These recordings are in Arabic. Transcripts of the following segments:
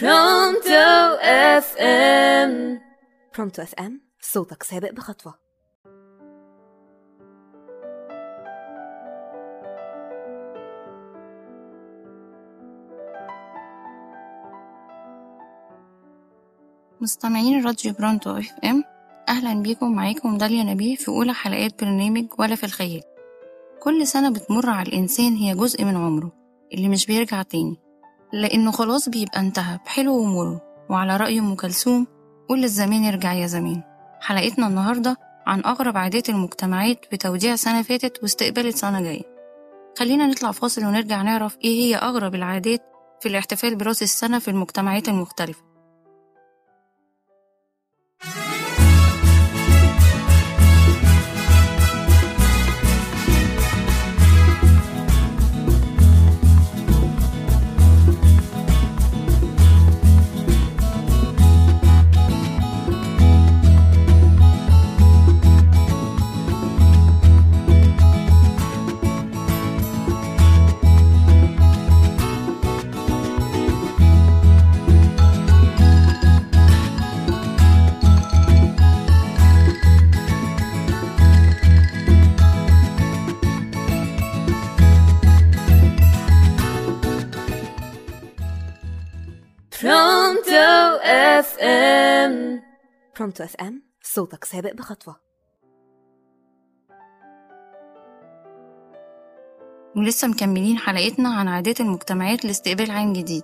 برونتو اف ام برونتو اف ام صوتك سابق بخطوة. مستمعين راديو برونتو اف ام أهلا بيكم معاكم داليا نبيه في أولى حلقات برنامج ولا في الخيال. كل سنة بتمر على الإنسان هي جزء من عمره اللي مش بيرجع تاني. لأنه خلاص بيبقى انتهى. بحلو ومره وعلى رأي أم كلثوم قول الزمان يرجع يا زمان حلقتنا النهارده عن أغرب عادات المجتمعات بتوديع سنة فاتت واستقبال سنه جاية خلينا نطلع فاصل ونرجع نعرف إيه هي أغرب العادات في الاحتفال برأس السنة في المجتمعات المختلفة. Pronto FM. Pronto FM صوتك سابق بخطوة. ولسه مكملين حلقتنا عن عادات المجتمعات لاستقبال عام جديد.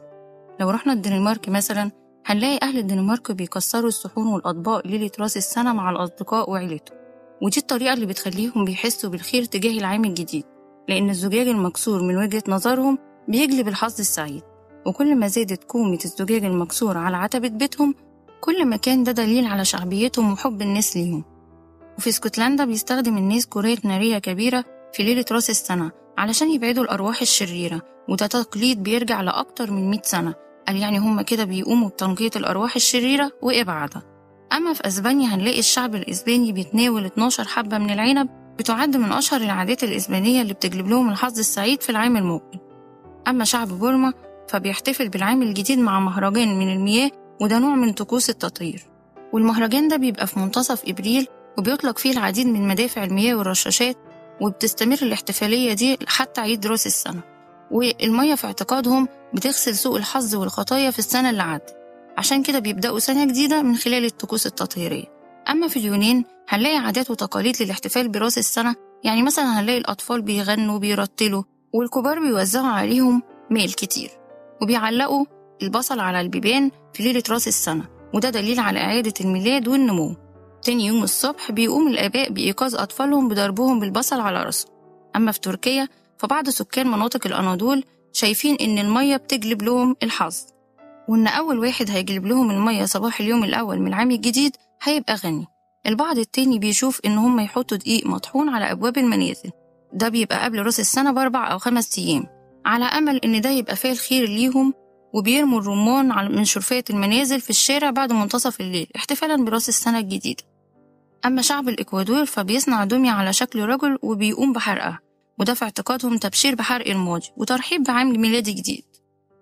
لو رحنا الدنمارك مثلا هنلاقي أهل الدنمارك بيكسروا الصحون والأطباق ليلة راس السنة مع الأصدقاء وعيلتهم ودي الطريقة اللي بتخليهم بيحسوا بالخير تجاه العام الجديد لأن الزجاج المكسور من وجهة نظرهم بيجلب الحظ السعيد. وكل ما زادت كومة الزجاج المكسور على عتبة بيتهم كل ما كان ده دليل على شعبيتهم وحب الناس ليهم. وفي اسكتلندا بيستخدم الناس كرات نارية كبيرة في ليلة راس السنة علشان يبعدوا الأرواح الشريرة وده تقليد بيرجع لأكتر من 100 سنة. قال يعني هم كده بيقوموا بتنقية الأرواح الشريرة وإبعادها. أما في أسبانيا هنلاقي الشعب الإسباني بيتناول 12 حبة من العنب بتعد من أشهر العادات الإسبانية اللي بتجلب لهم الحظ السعيد في العام المقبل. أما شعب بورما فبيحتفل بالعام الجديد مع مهرجان من المياه وده نوع من طقوس التطهير والمهرجان ده بيبقى في منتصف إبريل وبيطلق فيه العديد من مدافع المياه والرشاشات وبتستمر الاحتفالية دي حتى عيد راس السنة. والمية في اعتقادهم بتغسل سوء الحظ والخطايا في السنة اللي عدت. عشان كده بيبدأوا سنة جديدة من خلال الطقوس التطهيرية. أما في اليونان هنلاقي عادات وتقاليد للاحتفال براس السنة يعني مثلا هنلاقي الأطفال بيغنوا بيرتلوا والكبار بيوزعوا عليهم ميل كتير. وبيعلقوا البصل على البيبان في ليلة راس السنة وده دليل على إعادة الميلاد والنمو. تاني يوم الصبح بيقوم الآباء بإيقاظ أطفالهم بضربهم بالبصل على راسهم أما في تركيا فبعض سكان مناطق الأناضول شايفين إن المية بتجلب لهم الحظ وإن أول واحد هيجلب لهم المية صباح اليوم الأول من العام الجديد هيبقى غني. البعض التاني بيشوف إن هم يحطوا دقيق مطحون على أبواب المنازل. ده بيبقى قبل راس السنة بأربع أو خمس أيام. على أمل إن ده يبقى فيه الخير ليهم وبيرموا الرمان من شرفات المنازل في الشارع بعد منتصف الليل احتفالا برأس السنة الجديدة. أما شعب الإكوادور فبيصنع دمية على شكل رجل وبيقوم بحرقها وده في اعتقادهم تبشير بحرق الماضي وترحيب بعام ميلادي جديد.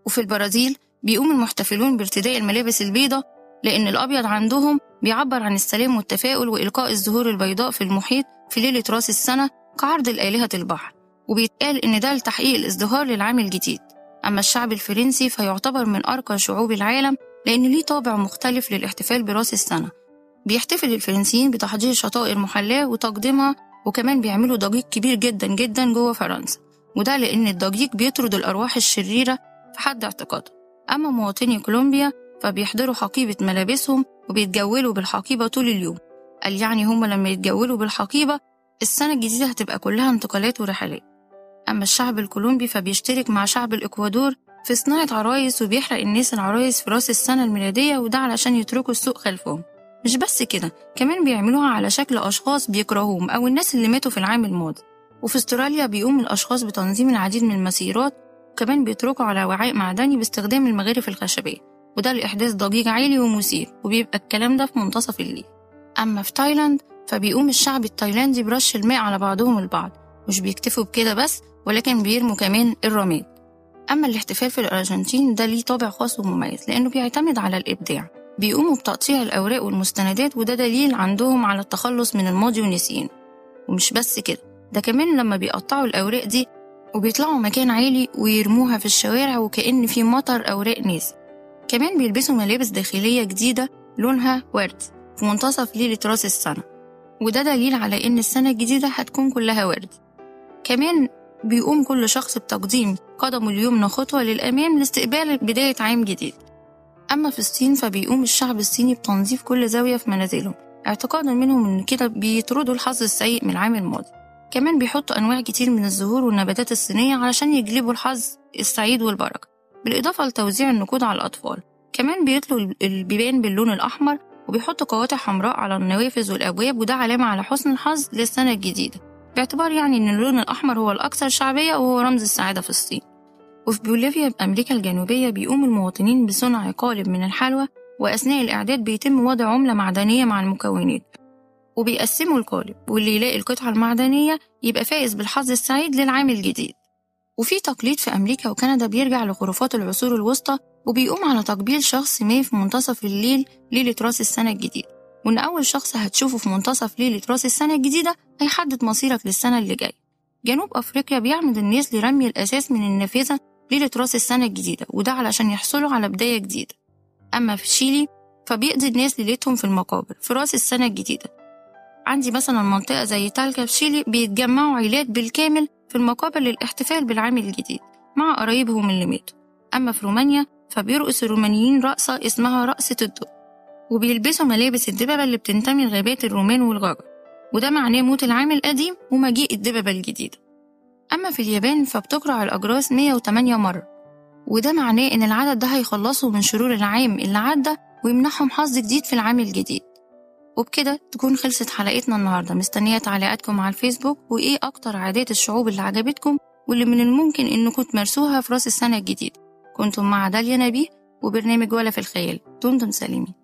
وفي البرازيل بيقوم المحتفلون بارتداء الملابس البيضاء لأن الأبيض عندهم بيعبر عن السلام والتفاؤل وإلقاء الزهور البيضاء في المحيط في ليلة رأس السنة كعرض الآلهة البحر. وبيتقال إن ده لتحقيق الازدهار للعام الجديد. أما الشعب الفرنسي فيعتبر من أرقى شعوب العالم لأن ليه طابع مختلف للاحتفال برأس السنة. بيحتفل الفرنسيين بتحضير شطائر محلاة وتقديمها وكمان بيعملوا ضجيج كبير جدا جدا جوه فرنسا. وده لأن الضجيج بيطرد الأرواح الشريرة في حد اعتقاده. أما مواطني كولومبيا فبيحضروا حقيبة ملابسهم وبيتجولوا بالحقيبة طول اليوم. قال يعني هما لما يتجولوا بالحقيبة السنة الجديدة هتبقى كلها انتقالات ورحلات. أما الشعب الكولومبي فبيشترك مع شعب الإكوادور في صناعة عرايس وبيحرق الناس العرايس في رأس السنة الميلادية وده علشان يتركوا السوق خلفهم. مش بس كده كمان بيعملوها على شكل أشخاص بيكرهوهم أو الناس اللي ماتوا في العام الماضي. وفي استراليا بيقوم الأشخاص بتنظيم العديد من المسيرات وكمان بيطرقوا على وعاء معدني باستخدام المغارف الخشبية. وده لإحداث ضجيج عالي ومثير وبيبقى الكلام ده في منتصف الليل. أما في تايلاند فبيقوم الشعب التايلاندي برش الماء على بعضهم البعض. مش بيكتفوا بكده بس ولكن بيرموا كمان الرماد أما الاحتفال في الأرجنتين ده ليه طابع خاص ومميز لأنه بيعتمد على الإبداع. بيقوموا بتقطيع الأوراق والمستندات وده دليل عندهم على التخلص من الماضي ونسيانه ومش بس كده ده كمان لما بيقطعوا الأوراق دي وبيطلعوا مكان عالي ويرموها في الشوارع وكأن في مطر أوراق نازل. كمان بيلبسوا ملابس داخلية جديدة لونها ورد في منتصف ليلة راس السنة. وده دليل على إن السنة الجديدة هتكون كلها ورد. كمان بيقوم كل شخص بتقديم قدمه اليمنى خطوة للأمام لاستقبال بداية عام جديد. أما في الصين فبيقوم الشعب الصيني بتنظيف كل زاوية في منازلهم. اعتقادا منهم إن كده بيطردوا الحظ السيء من العام الماضي. كمان بيحطوا أنواع كتير من الزهور والنباتات الصينية علشان يجلبوا الحظ السعيد والبركة. بالإضافة لتوزيع النقود على الأطفال كمان بيطلوا البيبان باللون الأحمر وبيحطوا قواطع حمراء على النوافذ والأبواب وده علامة على حسن الحظ للسنة الجديدة. باعتبار يعني إن اللون الأحمر هو الأكثر شعبية وهو رمز السعادة في الصين. وفي بوليفيا بأمريكا الجنوبية بيقوم المواطنين بصنع قالب من الحلوى وأثناء الإعداد بيتم وضع عملة معدنية مع المكونات وبيقسموا القالب واللي يلاقي القطعة المعدنية يبقى فائز بالحظ السعيد للعام الجديد. وفي تقليد في أمريكا وكندا بيرجع لخرافات العصور الوسطى وبيقوم على تقبيل شخص ما في منتصف الليل ليلة رأس السنة الجديدة. وإن أول شخص هتشوفه في منتصف ليلة رأس السنة الجديدة هيحدد مصيرك للسنة اللي جاية. جنوب أفريقيا بيعمد الناس لرمي الأساس من النافذة ليلة رأس السنة الجديدة وده علشان يحصلوا على بداية جديدة. أما في تشيلي فبيقضي الناس ليلتهم في المقابر في رأس السنة الجديدة. عندي مثلا منطقة زي تالكا في تشيلي بيتجمعوا عيلات بالكامل في المقابر للاحتفال بالعام الجديد مع قرايبهم اللي ماتوا. أما في رومانيا فبيرقص الرومانيين رقصة اسمها رقصة الدب. وبيلبسوا ملابس الدببة اللي بتنتمي لغابات الرومان والغجر وده معناه موت العام القديم ومجيء الدببة الجديدة. أما في اليابان فبتقرع الأجراس 108 مرة وده معناه إن العدد ده هيخلصوا من شرور العام اللي عدى ويمنحهم حظ جديد في العام الجديد. وبكده تكون خلصت حلقتنا النهاردة. مستنية تعليقاتكم على الفيسبوك وإيه أكتر عادات الشعوب اللي عجبتكم واللي من الممكن إنكم تمارسوها في رأس السنة الجديدة. كنتم مع داليا نبيه وبرنامج ولا في الخيال. دمتم سالمين